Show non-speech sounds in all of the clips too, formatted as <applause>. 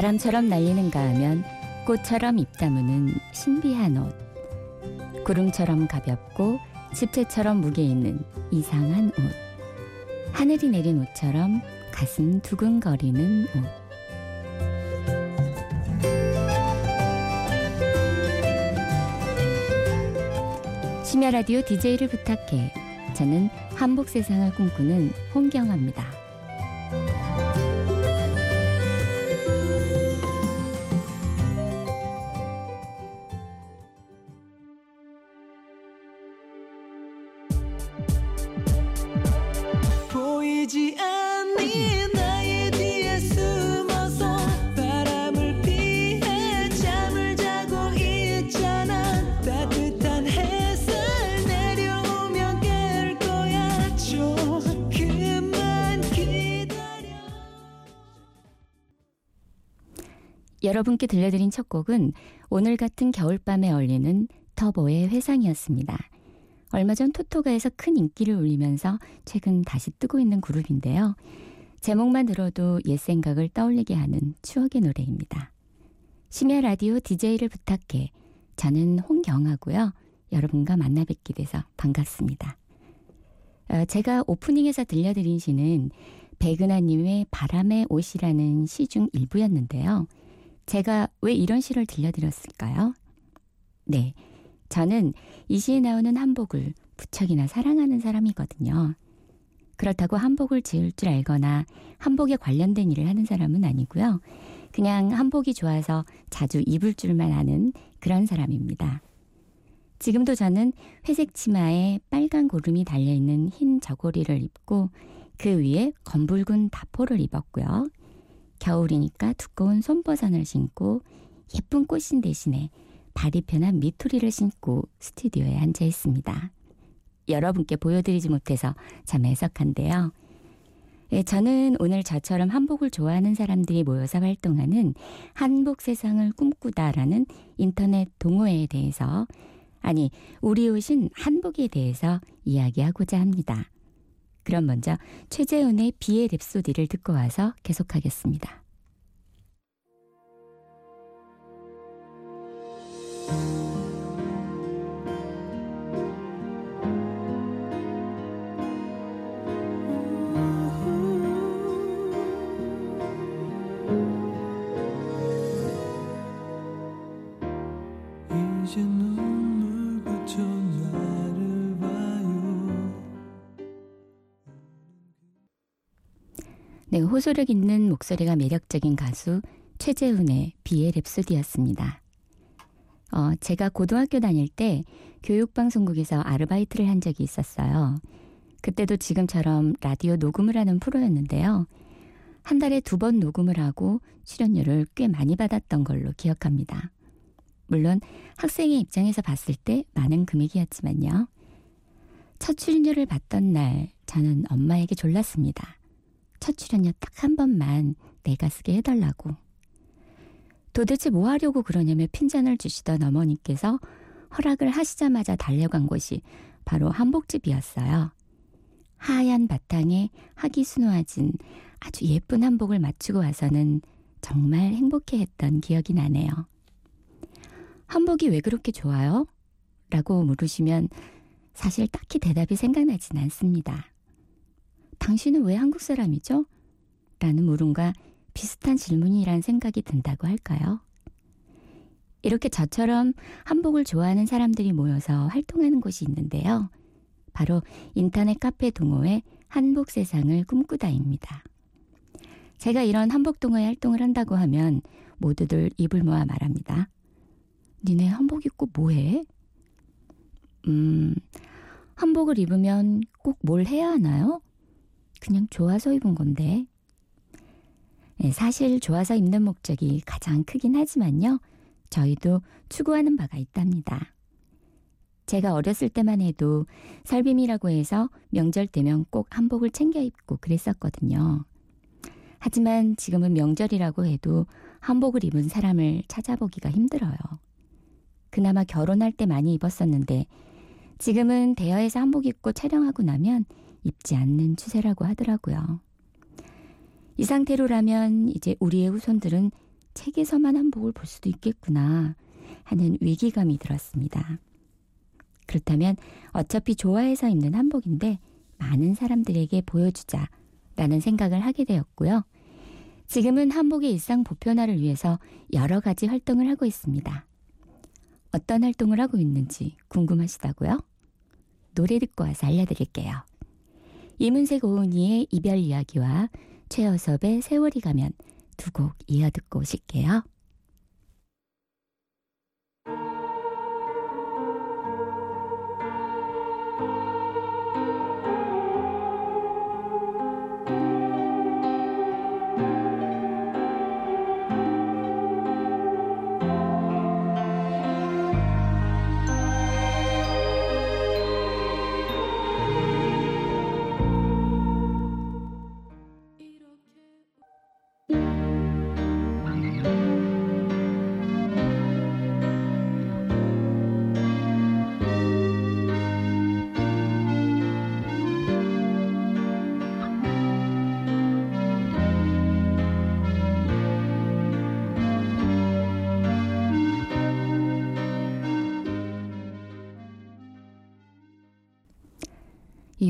바람처럼 날리는가 하면 꽃처럼 입 다무는 신비한 옷. 구름처럼 가볍고 집채처럼 무게 있는 이상한 옷. 하늘이 내린 옷처럼 가슴 두근거리는 옷. 심야 라디오 DJ를 부탁해. 저는 한복 세상을 꿈꾸는 홍경아입니다. 여러분께 들려드린 첫 곡은 오늘 같은 겨울밤에 어울리는 터보의 회상이었습니다. 얼마 전 토토가에서 큰 인기를 올리면서 최근 다시 뜨고 있는 그룹인데요. 제목만 들어도 옛 생각을 떠올리게 하는 추억의 노래입니다. 심야 라디오 DJ를 부탁해. 저는 홍경하고요. 여러분과 만나 뵙게 돼서 반갑습니다. 어, 제가 오프닝에서 들려드린 시는 백은하님의 바람의 옷이라는 시 중 일부였는데요. 제가 왜 이런 시를 들려드렸을까요? 네. 저는 이 시에 나오는 한복을 무척이나 사랑하는 사람이거든요. 그렇다고 한복을 지을 줄 알거나 한복에 관련된 일을 하는 사람은 아니고요. 그냥 한복이 좋아서 자주 입을 줄만 아는 그런 사람입니다. 지금도 저는 회색 치마에 빨간 고름이 달려있는 흰 저고리를 입고 그 위에 검붉은 다포를 입었고요. 겨울이니까 두꺼운 손버선을 신고 예쁜 꽃신 대신에 발이 편한 미투리를 신고 스튜디오에 앉아 있습니다. 여러분께 보여드리지 못해서 참 애석한데요. 예, 저는 오늘 저처럼 한복을 좋아하는 사람들이 모여서 활동하는 한복 세상을 꿈꾸다라는 인터넷 동호회에 대해서 아니 우리 옷인 한복에 대해서 이야기하고자 합니다. 그럼 먼저 최재훈의 비의 랩소디를 듣고 와서 계속하겠습니다. 이제 네, 호소력 있는 목소리가 매력적인 가수 최재훈의 비의 랩소디였습니다. 어, 제가 고등학교 다닐 때 교육방송국에서 아르바이트를 한 적이 있었어요. 그때도 지금처럼 라디오 녹음을 하는 프로였는데요. 한 달에 두 번 녹음을 하고 출연료를 꽤 많이 받았던 걸로 기억합니다. 물론 학생의 입장에서 봤을 때 많은 금액이었지만요. 첫 출연료를 받던 날 저는 엄마에게 졸랐습니다. 첫 출연료 딱 한 번만 내가 쓰게 해달라고. 도대체 뭐 하려고 그러냐며 핀잔을 주시던 어머니께서 허락을 하시자마자 달려간 곳이 바로 한복집이었어요. 하얀 바탕에 하기 수놓아진 아주 예쁜 한복을 맞추고 와서는 정말 행복해 했던 기억이 나네요. 한복이 왜 그렇게 좋아요? 라고 물으시면 사실 딱히 대답이 생각나진 않습니다. 당신은 왜 한국 사람이죠? 라는 물음과 비슷한 질문이란 생각이 든다고 할까요? 이렇게 저처럼 한복을 좋아하는 사람들이 모여서 활동하는 곳이 있는데요. 바로 인터넷 카페 동호회 한복 세상을 꿈꾸다입니다. 제가 이런 한복 동호회 활동을 한다고 하면 모두들 입을 모아 말합니다. 니네 한복 입고 뭐해? 음, 한복을 입으면 꼭 뭘 해야 하나요? 그냥 좋아서 입은 건데. 네, 사실 좋아서 입는 목적이 가장 크긴 하지만요. 저희도 추구하는 바가 있답니다. 제가 어렸을 때만 해도 설빔이라고 해서 명절 되면 꼭 한복을 챙겨 입고 그랬었거든요. 하지만 지금은 명절이라고 해도 한복을 입은 사람을 찾아보기가 힘들어요. 그나마 결혼할 때 많이 입었었는데 지금은 대여에서 한복 입고 촬영하고 나면 입지 않는 추세라고 하더라고요. 이 상태로라면 이제 우리의 후손들은 책에서만 한복을 볼 수도 있겠구나 하는 위기감이 들었습니다. 그렇다면 어차피 좋아해서 입는 한복인데 많은 사람들에게 보여주자 라는 생각을 하게 되었고요. 지금은 한복의 일상 보편화를 위해서 여러 가지 활동을 하고 있습니다. 어떤 활동을 하고 있는지 궁금하시다고요? 노래 듣고 와서 알려드릴게요. 이문세 고은이의 이별 이야기와 최여섭의 세월이 가면 두 곡 이어 듣고 오실게요.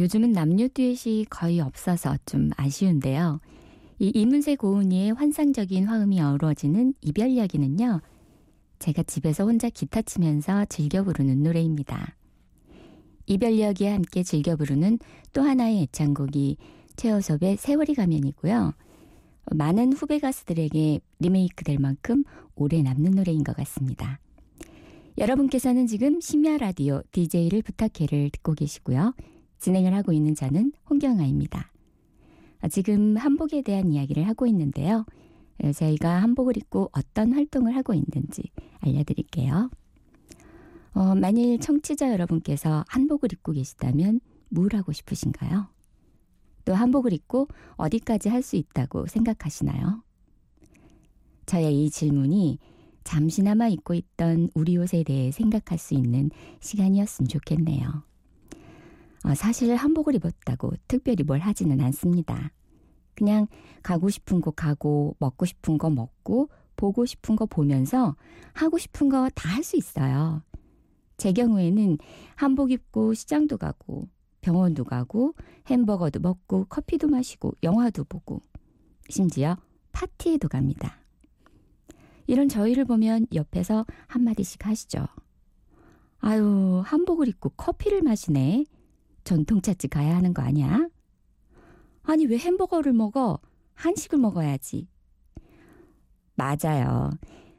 요즘은 남녀 듀엣이 거의 없어서 좀 아쉬운데요. 이 이문세 고은이의 환상적인 화음이 어우러지는 이별 이야기는요. 제가 집에서 혼자 기타 치면서 즐겨 부르는 노래입니다. 이별 이야기와 함께 즐겨 부르는 또 하나의 애창곡이 최여섭의 세월이 가면이고요. 많은 후배 가수들에게 리메이크 될 만큼 오래 남는 노래인 것 같습니다. 여러분께서는 지금 심야 라디오 DJ를 부탁해를 듣고 계시고요. 진행을 하고 있는 저는 홍경아입니다. 아, 지금 한복에 대한 이야기를 하고 있는데요. 예, 저희가 한복을 입고 어떤 활동을 하고 있는지 알려드릴게요. 어, 만일 청취자 여러분께서 한복을 입고 계시다면 뭘 하고 싶으신가요? 또 한복을 입고 어디까지 할 수 있다고 생각하시나요? 저의 이 질문이 잠시나마 입고 있던 우리 옷에 대해 생각할 수 있는 시간이었으면 좋겠네요. 어, 사실 한복을 입었다고 특별히 뭘 하지는 않습니다. 그냥 가고 싶은 곳 가고 먹고 싶은 거 먹고 보고 싶은 거 보면서 하고 싶은 거 다 할 수 있어요. 제 경우에는 한복 입고 시장도 가고 병원도 가고 햄버거도 먹고 커피도 마시고 영화도 보고 심지어 파티에도 갑니다. 이런 저희를 보면 옆에서 한마디씩 하시죠. 아유, 한복을 입고 커피를 마시네. 전통차집 가야 하는 거 아니야? 아니, 왜 햄버거를 먹어? 한식을 먹어야지. 맞아요.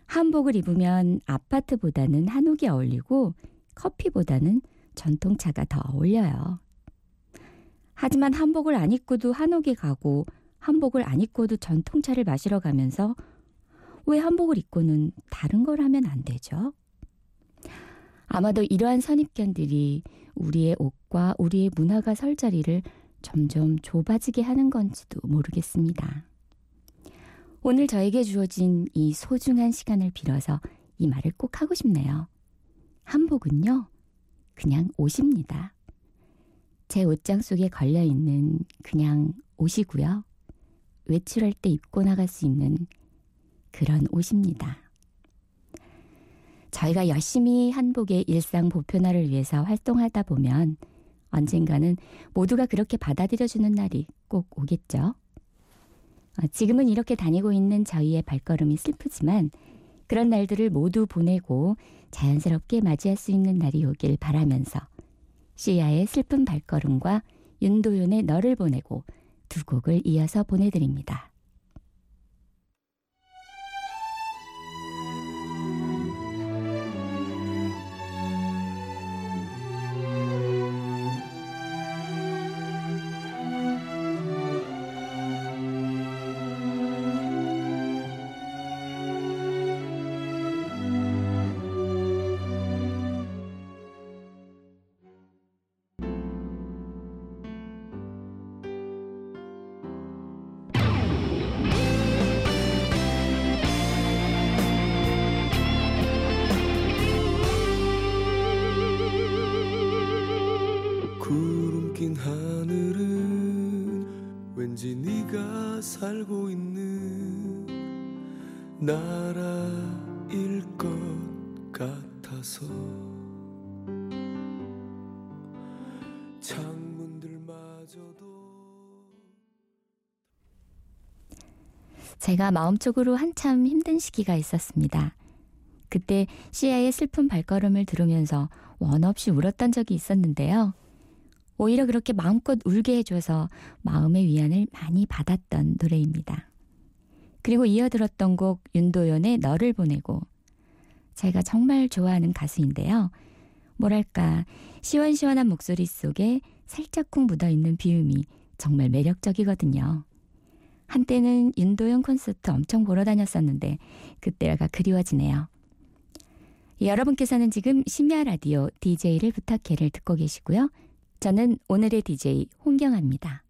한복을 입으면 아파트보다는 한옥이 어울리고 커피보다는 전통차가 더 어울려요. 하지만 한복을 안 입고도 한옥에 가고 한복을 안 입고도 전통차를 마시러 가면서 왜 한복을 입고는 다른 걸 하면 안 되죠? 아마도 이러한 선입견들이 우리의 옷과 우리의 문화가 설 자리를 점점 좁아지게 하는 건지도 모르겠습니다. 오늘 저에게 주어진 이 소중한 시간을 빌어서 이 말을 꼭 하고 싶네요. 한복은요, 그냥 옷입니다. 제 옷장 속에 걸려있는 그냥 옷이고요. 외출할 때 입고 나갈 수 있는 그런 옷입니다. 저희가 열심히 한복의 일상 보편화를 위해서 활동하다 보면 언젠가는 모두가 그렇게 받아들여주는 날이 꼭 오겠죠. 어, 지금은 이렇게 다니고 있는 저희의 발걸음이 슬프지만 그런 날들을 모두 보내고 자연스럽게 맞이할 수 있는 날이 오길 바라면서 시야의 슬픈 발걸음과 윤도윤의 너를 보내고 두 곡을 이어서 보내드립니다. 살고 있는 나라일 것 같아서 창문들마저도 제가 마음적으로 한참 힘든 시기가 있었습니다. 그때 시아의 슬픈 발걸음을 들으면서 원 없이 울었던 적이 있었는데요. 오히려 그렇게 마음껏 울게 해줘서 마음의 위안을 많이 받았던 노래입니다. 그리고 이어 들었던 곡 윤도현의 너를 보내고 제가 정말 좋아하는 가수인데요. 뭐랄까 시원시원한 목소리 속에 살짝쿵 묻어있는 비음이 정말 매력적이거든요. 한때는 윤도현 콘서트 엄청 보러 다녔었는데 그때가 그리워지네요. 여러분께서는 지금 심야 라디오 DJ를 부탁해를 듣고 계시고요. 저는 오늘의 DJ 홍경아입니다.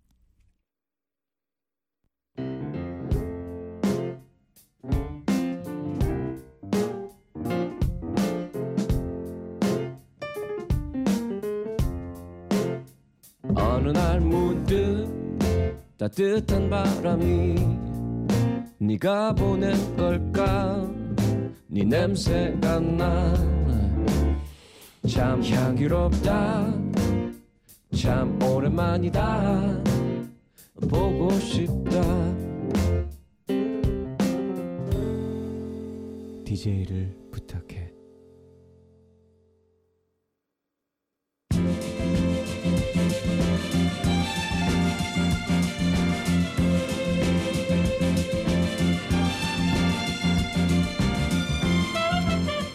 어느 날 문득 따뜻한 바람이 네가 보낸 걸까? 네 냄새가 나 참 향기롭다 참 오랜만이다. 보고 싶다. DJ를 부탁해.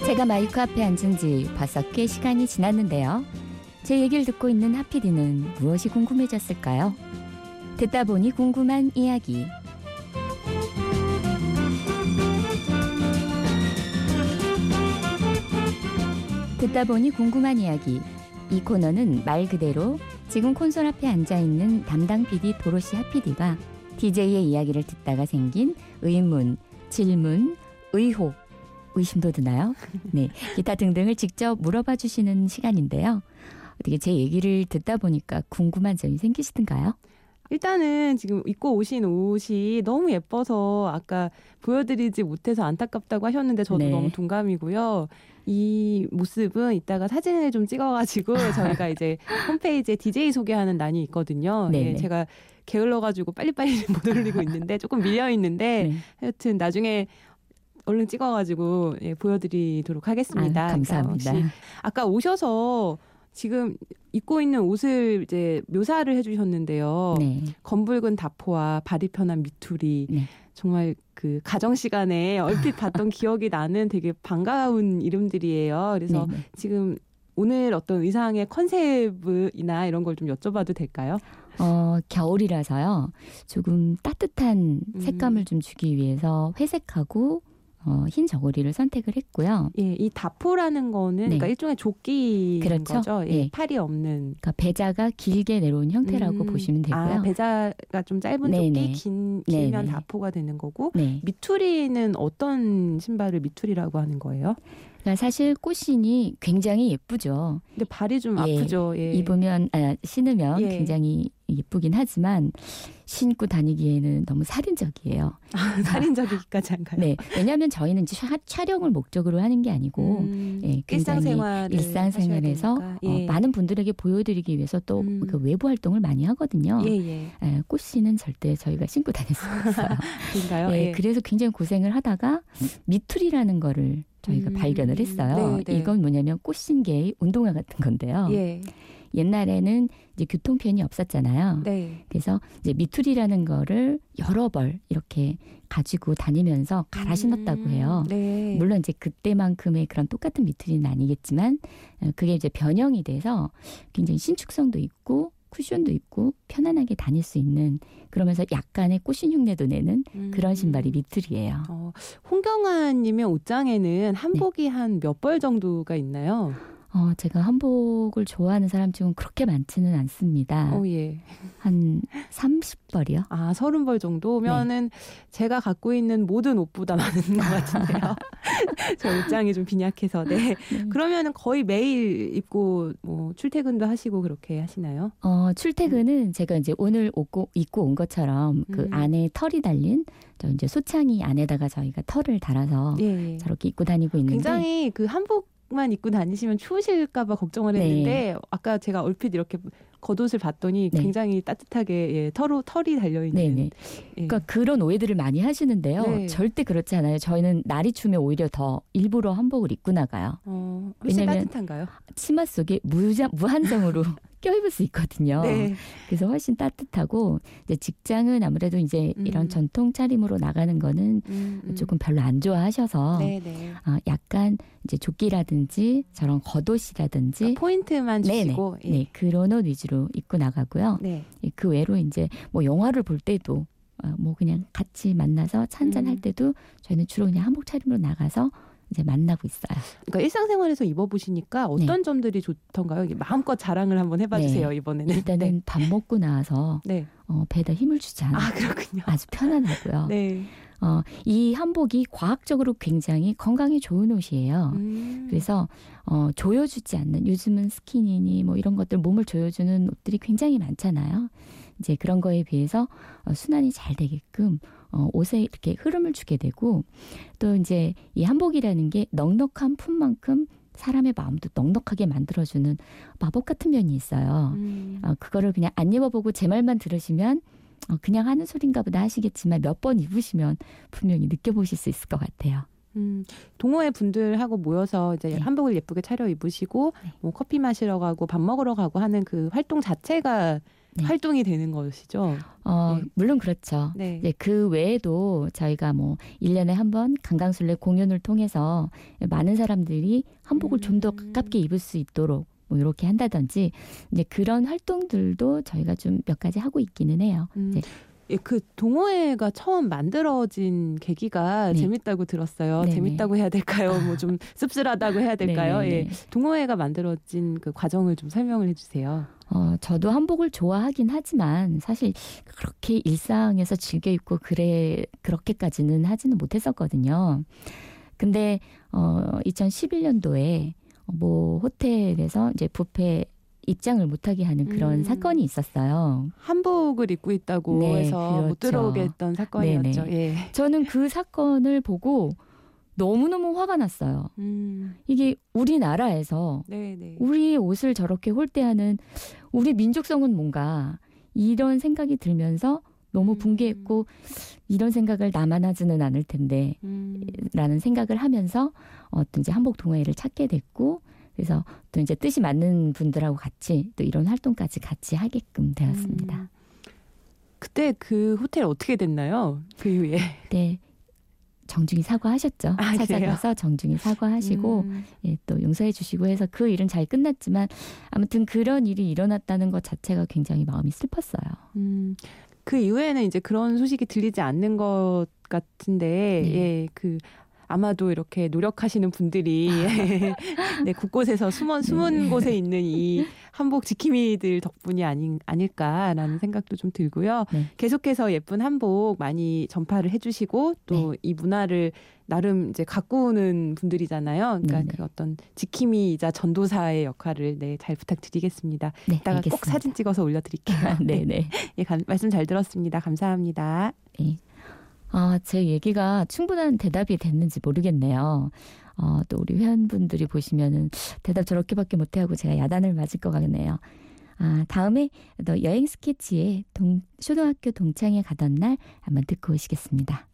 제가 마이크 앞에 앉은 지 벌써 꽤 시간이 지났는데요. 제 얘기를 듣고 있는 하피디는 무엇이 궁금해졌을까요? 듣다 보니 궁금한 이야기. 듣다 보니 궁금한 이야기. 이 코너는 말 그대로 지금 콘솔 앞에 앉아 있는 담당 PD 도로시 하피디가 DJ의 이야기를 듣다가 생긴 의문, 질문, 의혹, 의심도 드나요? 네, 기타 등등을 직접 물어봐 주시는 시간인데요. 어떻게 제 얘기를 듣다 보니까 궁금한 점이 생기시던가요? 일단은 지금 입고 오신 옷이 너무 예뻐서 아까 보여드리지 못해서 안타깝다고 하셨는데 저도 네. 너무 동감이고요. 이 모습은 이따가 사진을 좀 찍어가지고 <laughs> 저희가 이제 홈페이지에 DJ 소개하는 난이 있거든요. 네네. 예, 제가 게을러가지고 빨리빨리 <laughs> 못 올리고 있는데 조금 밀려 있는데 네. 하여튼 나중에 얼른 찍어가지고 예, 보여드리도록 하겠습니다. 아, 감사합니다. 그러니까 아까 오셔서 지금 입고 있는 옷을 이제 묘사를 해주셨는데요. 네. 검붉은 다포와 발이 편한 미투리 네. 정말 그 가정 시간에 얼핏 봤던 <laughs> 기억이 나는 되게 반가운 이름들이에요. 그래서 네, 네. 지금 오늘 어떤 의상의 컨셉이나 이런 걸 좀 여쭤봐도 될까요? 어, 겨울이라서요. 조금 따뜻한 음. 색감을 좀 주기 위해서 회색하고 어, 흰 저고리를 선택을 했고요. 예, 이 다포라는 거는 네. 그러니까 일종의 조끼인 그렇죠. 거죠. 예, 예. 팔이 없는 그러니까 배자가 길게 내려온 형태라고 음, 보시면 되고요. 아, 배자가 좀 짧은 네네. 조끼, 긴 길면 네네. 다포가 되는 거고 네. 미투리는 어떤 신발을 미투리라고 하는 거예요? 그러니까 사실 꽃신이 굉장히 예쁘죠. 근데 발이 좀 예, 아프죠. 예. 입으면 아, 신으면 예. 굉장히 예쁘긴 하지만 신고 다니기에는 너무 살인적이에요. 살인적이기까지 안 가요. 네, 왜냐하면 저희는 이제 촬- 촬영을 목적으로 하는 게 아니고 음, 예, 굉장히 일상생활을 일상생활에서. 어, 예. 많은 분들에게 보여드리기 위해서 또 음. 그 외부 활동을 많이 하거든요. 예, 예. 예, 꽃씨는 절대 저희가 신고 다닐 수가 없어요. <laughs> 그런가요? 예, 예. 그래서 굉장히 고생을 하다가 미투리라는 거를 저희가 음. 발견을 했어요. 네, 네. 이건 뭐냐면 꽃신계의 운동화 같은 건데요. 예. 옛날에는 이제 교통편이 없었잖아요. 네. 그래서 이제 미투리라는 거를 여러 벌 이렇게 가지고 다니면서 갈아 신었다고 음, 해요. 네. 물론 이제 그때만큼의 그런 똑같은 미투리는 아니겠지만 어, 그게 이제 변형이 돼서 굉장히 신축성도 있고 쿠션도 있고 편안하게 다닐 수 있는 그러면서 약간의 꽃신 흉내도 내는 그런 신발이 미투리예요. 음. 어, 홍경아님의 옷장에는 한복이 한몇 벌 정도가 있나요? 어, 제가 한복을 좋아하는 사람 중은 그렇게 많지는 않습니다. 어, 예. 한 30벌이요? 아, 서른 벌 정도면은 제가 갖고 있는 모든 옷보다 많은 것 같은데요. <laughs> 저 옷장이 좀 빈약해서. 네. 그러면은 거의 매일 입고 뭐 출퇴근도 하시고 그렇게 하시나요? 어, 출퇴근은 제가 이제 오늘 입고, 입고 온 것처럼 그 음. 안에 털이 달린 저 이제 소창이 안에다가 저희가 털을 달아서 예. 저렇게 입고 다니고 있는데 굉장히 그 한복 만 입고 다니시면 추우실까봐 걱정을 네. 했는데 아까 제가 얼핏 이렇게 겉옷을 봤더니 네. 굉장히 따뜻하게 예, 털 털이 달려 있는. 네네. 그러니까 그런 오해들을 많이 하시는데요. 네. 절대 그렇지 않아요. 저희는 날이 추우면 오히려 더 일부러 한복을 입고 나가요. 어, 왜냐면 따뜻한가요? 치마 속에 무한정으로 <laughs> 껴입을 수 있거든요. 네. 그래서 훨씬 따뜻하고 이제 직장은 아무래도 이제 음. 이런 전통 차림으로 나가는 거는 음, 음. 조금 별로 안 좋아하셔서 네, 네. 어, 약간 이제 조끼라든지 저런 겉옷이라든지 그러니까 포인트만 네네. 주시고 예. 네 그런 옷 위주로 입고 나가고요. 네. 예, 그 외로 이제 뭐 영화를 볼 때도 어, 뭐 그냥 같이 만나서 할 음. 때도 저희는 주로 그냥 한복 차림으로 나가서 이제 만나고 있어요. 그러니까 일상생활에서 입어보시니까 어떤 점들이 좋던가요? 이게 마음껏 자랑을 한번 해봐주세요 네. 이번에는. 일단은 밥 먹고 나와서 네. 네. 어, 배에다 힘을 주지 않아요. 아 그렇군요. 아주 편안하고요. 네. 어, 이 한복이 과학적으로 굉장히 건강에 좋은 옷이에요. 음. 그래서 어, 조여주지 않는 요즘은 스키니니 뭐 이런 것들 몸을 조여주는 옷들이 굉장히 많잖아요. 이제 그런 거에 비해서 어, 순환이 잘 되게끔 어, 옷에 이렇게 흐름을 주게 되고 또 이제 이 한복이라는 게 넉넉한 품만큼 사람의 마음도 넉넉하게 만들어주는 마법 같은 면이 있어요. 음. 어, 그거를 그냥 안 입어보고 제 말만 들으시면 어, 그냥 하는 소린가 보다 하시겠지만 몇 번 입으시면 분명히 느껴보실 수 있을 것 같아요. 음, 동호회 분들하고 모여서 이제 네. 한복을 예쁘게 차려 입으시고 네. 뭐 커피 마시러 가고 밥 먹으러 가고 하는 그 활동 자체가 네. 활동이 되는 것이죠. 어, 네. 물론 그렇죠. 네. 네, 그 외에도 저희가 뭐 1년에 한 번 강강술래 공연을 통해서 많은 사람들이 한복을 좀더 음. 가깝게 입을 수 있도록 뭐 이렇게 한다든지 이제 그런 활동들도 저희가 좀 몇 가지 하고 있기는 해요. 음, 네. 예, 그 동호회가 처음 만들어진 계기가 네. 재밌다고 들었어요. 네네. 재밌다고 해야 될까요? 뭐 좀 씁쓸하다고 해야 될까요? 네, 네, 예. 네. 동호회가 만들어진 그 과정을 좀 설명을 해주세요. 어, 저도 한복을 좋아하긴 하지만 사실 그렇게 일상에서 즐겨 입고 그래 그렇게까지는 하지는 못했었거든요. 근데 어 2011년도에 뭐 호텔에서 이제 부페 입장을 못하게 하는 그런 음. 사건이 있었어요. 한복을 입고 있다고 네, 해서 못 그렇죠. 들어오게 했던 사건이었죠. 예. 저는 그 사건을 보고 너무너무 화가 났어요. 음, 이게 우리나라에서 네, 네. 우리의 옷을 저렇게 홀대하는 우리 민족성은 뭔가 이런 생각이 들면서 너무 음. 붕괴했고 이런 생각을 나만 하지는 않을 텐데 음, 라는 생각을 하면서 어떤 이제 한복 동호회를 찾게 됐고 그래서 또 이제 뜻이 맞는 분들하고 같이 또 이런 활동까지 같이 하게끔 되었습니다. 음. 그때 그 호텔 어떻게 됐나요? 그 이후에. <laughs> 네. 정중히 사과하셨죠. 아, 그래요? 찾아가서 정중히 사과하시고 음, 예, 또 용서해 주시고 해서 그 일은 잘 끝났지만 아무튼 그런 일이 일어났다는 것 자체가 굉장히 마음이 슬펐어요. 음, 그 이후에는 이제 그런 소식이 들리지 않는 것 같은데, 네. 예, 그 아마도 이렇게 노력하시는 분들이 <laughs> 네, 곳곳에서 숨은 숨은 네. 곳에 있는 이 한복 지킴이들 덕분이 아닌 아닐까라는 생각도 좀 들고요. 네. 계속해서 예쁜 한복 많이 전파를 해주시고 또 네. 이 문화를 나름 이제 가꾸는 분들이잖아요. 그러니까 네네. 그 어떤 지킴이이자 전도사의 역할을 네, 잘 부탁드리겠습니다. 네, 이따가 알겠습니다. 꼭 사진 찍어서 올려드릴게요. <laughs> 네, 네. <laughs> 예, 감- 말씀 잘 들었습니다. 감사합니다. 아, 제 얘기가 충분한 대답이 됐는지 모르겠네요. 어, 또 우리 회원분들이 보시면은 대답 저렇게밖에 못해 하고 제가 야단을 맞을 것 같네요. 아, 다음에 또 여행 스케치에 동, 초등학교 동창회 가던 날 한번 듣고 오시겠습니다.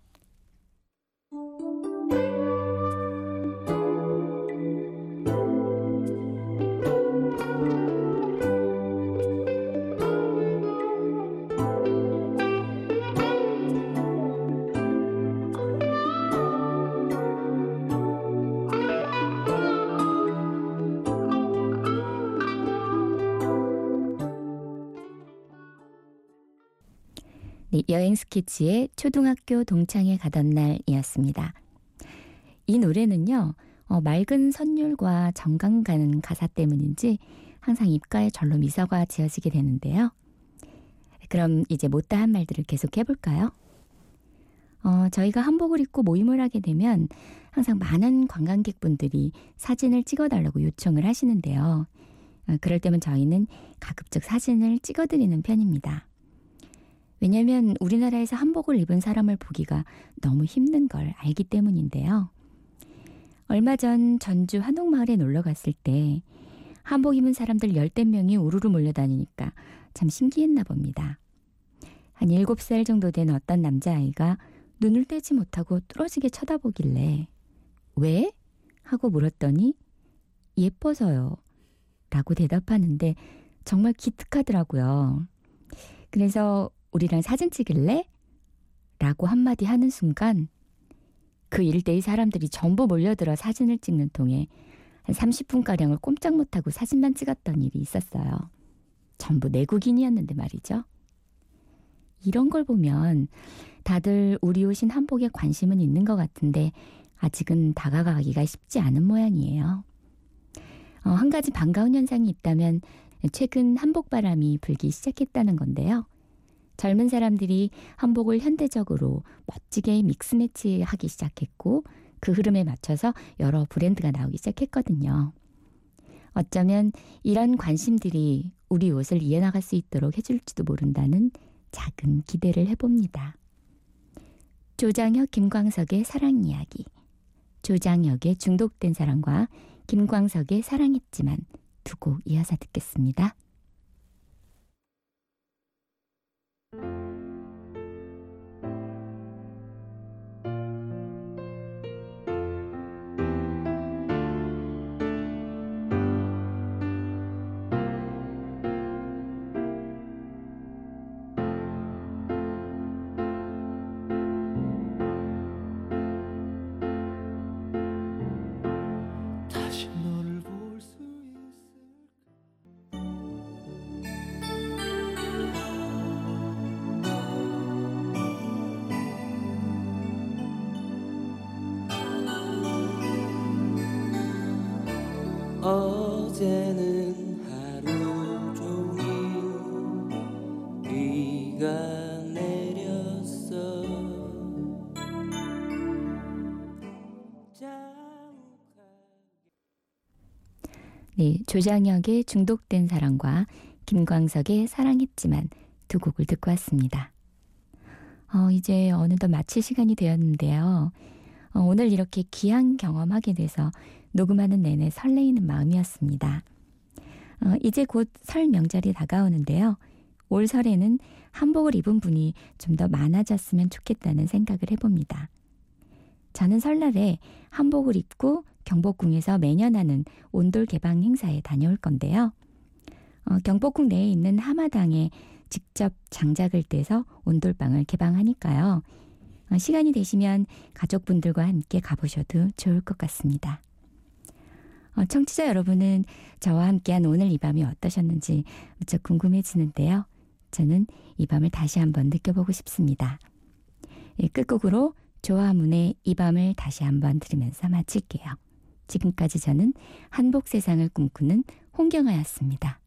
네, 여행 스케치의 초등학교 동창회 가던 날이었습니다. 이 노래는요, 어, 맑은 선율과 정감 가는 가사 때문인지 항상 입가에 절로 미소가 지어지게 되는데요. 그럼 이제 못다한 말들을 계속 해볼까요? 어, 저희가 한복을 입고 모임을 하게 되면 항상 많은 관광객분들이 사진을 찍어달라고 요청을 하시는데요. 어, 그럴 때면 저희는 가급적 사진을 찍어드리는 편입니다. 왜냐하면 우리나라에서 한복을 입은 사람을 보기가 너무 힘든 걸 알기 때문인데요. 얼마 전 전주 한옥마을에 놀러 갔을 때 한복 입은 사람들 열댓 명이 우르르 몰려다니니까 참 신기했나 봅니다. 한 일곱 살 정도 된 어떤 남자아이가 눈을 떼지 못하고 뚫어지게 쳐다보길래 왜? 하고 물었더니 예뻐서요. 라고 대답하는데 정말 기특하더라고요. 그래서 우리랑 사진 찍을래? 라고 한마디 하는 순간 그 일대의 사람들이 전부 몰려들어 사진을 찍는 통에 한 30분가량을 꼼짝 못하고 사진만 찍었던 일이 있었어요. 전부 내국인이었는데 말이죠. 이런 걸 보면 다들 우리 옷인 한복에 관심은 있는 것 같은데 아직은 다가가기가 쉽지 않은 모양이에요. 어, 한 가지 반가운 현상이 있다면 최근 한복 바람이 불기 시작했다는 건데요. 젊은 사람들이 한복을 현대적으로 멋지게 믹스매치 하기 시작했고 그 흐름에 맞춰서 여러 브랜드가 나오기 시작했거든요. 어쩌면 이런 관심들이 우리 옷을 이어나갈 수 있도록 해줄지도 모른다는 작은 기대를 해봅니다. 조장혁 김광석의 사랑 이야기. 조장혁의 중독된 사랑과 김광석의 사랑했지만 두 곡 이어서 듣겠습니다. 다시 네, 조장혁의 중독된 사랑과 김광석의 사랑했지만 두 곡을 듣고 왔습니다. 어, 이제 어느덧 마칠 시간이 되었는데요. 어, 오늘 이렇게 귀한 경험하게 돼서 녹음하는 내내 설레이는 마음이었습니다. 어, 이제 곧 설 명절이 다가오는데요. 올 설에는 한복을 입은 분이 좀 더 많아졌으면 좋겠다는 생각을 해봅니다. 저는 설날에 한복을 입고 경복궁에서 매년 하는 온돌 개방 행사에 다녀올 건데요. 어, 경복궁 내에 있는 하마당에 직접 장작을 떼서 온돌방을 개방하니까요. 어, 시간이 되시면 가족분들과 함께 가보셔도 좋을 것 같습니다. 어, 청취자 여러분은 저와 함께한 오늘 이 밤이 어떠셨는지 무척 궁금해지는데요. 저는 이 밤을 다시 한번 느껴보고 싶습니다. 예, 끝곡으로 조화문의 이 밤을 다시 한번 들으면서 마칠게요. 지금까지 저는 한복 세상을 꿈꾸는 홍경아였습니다.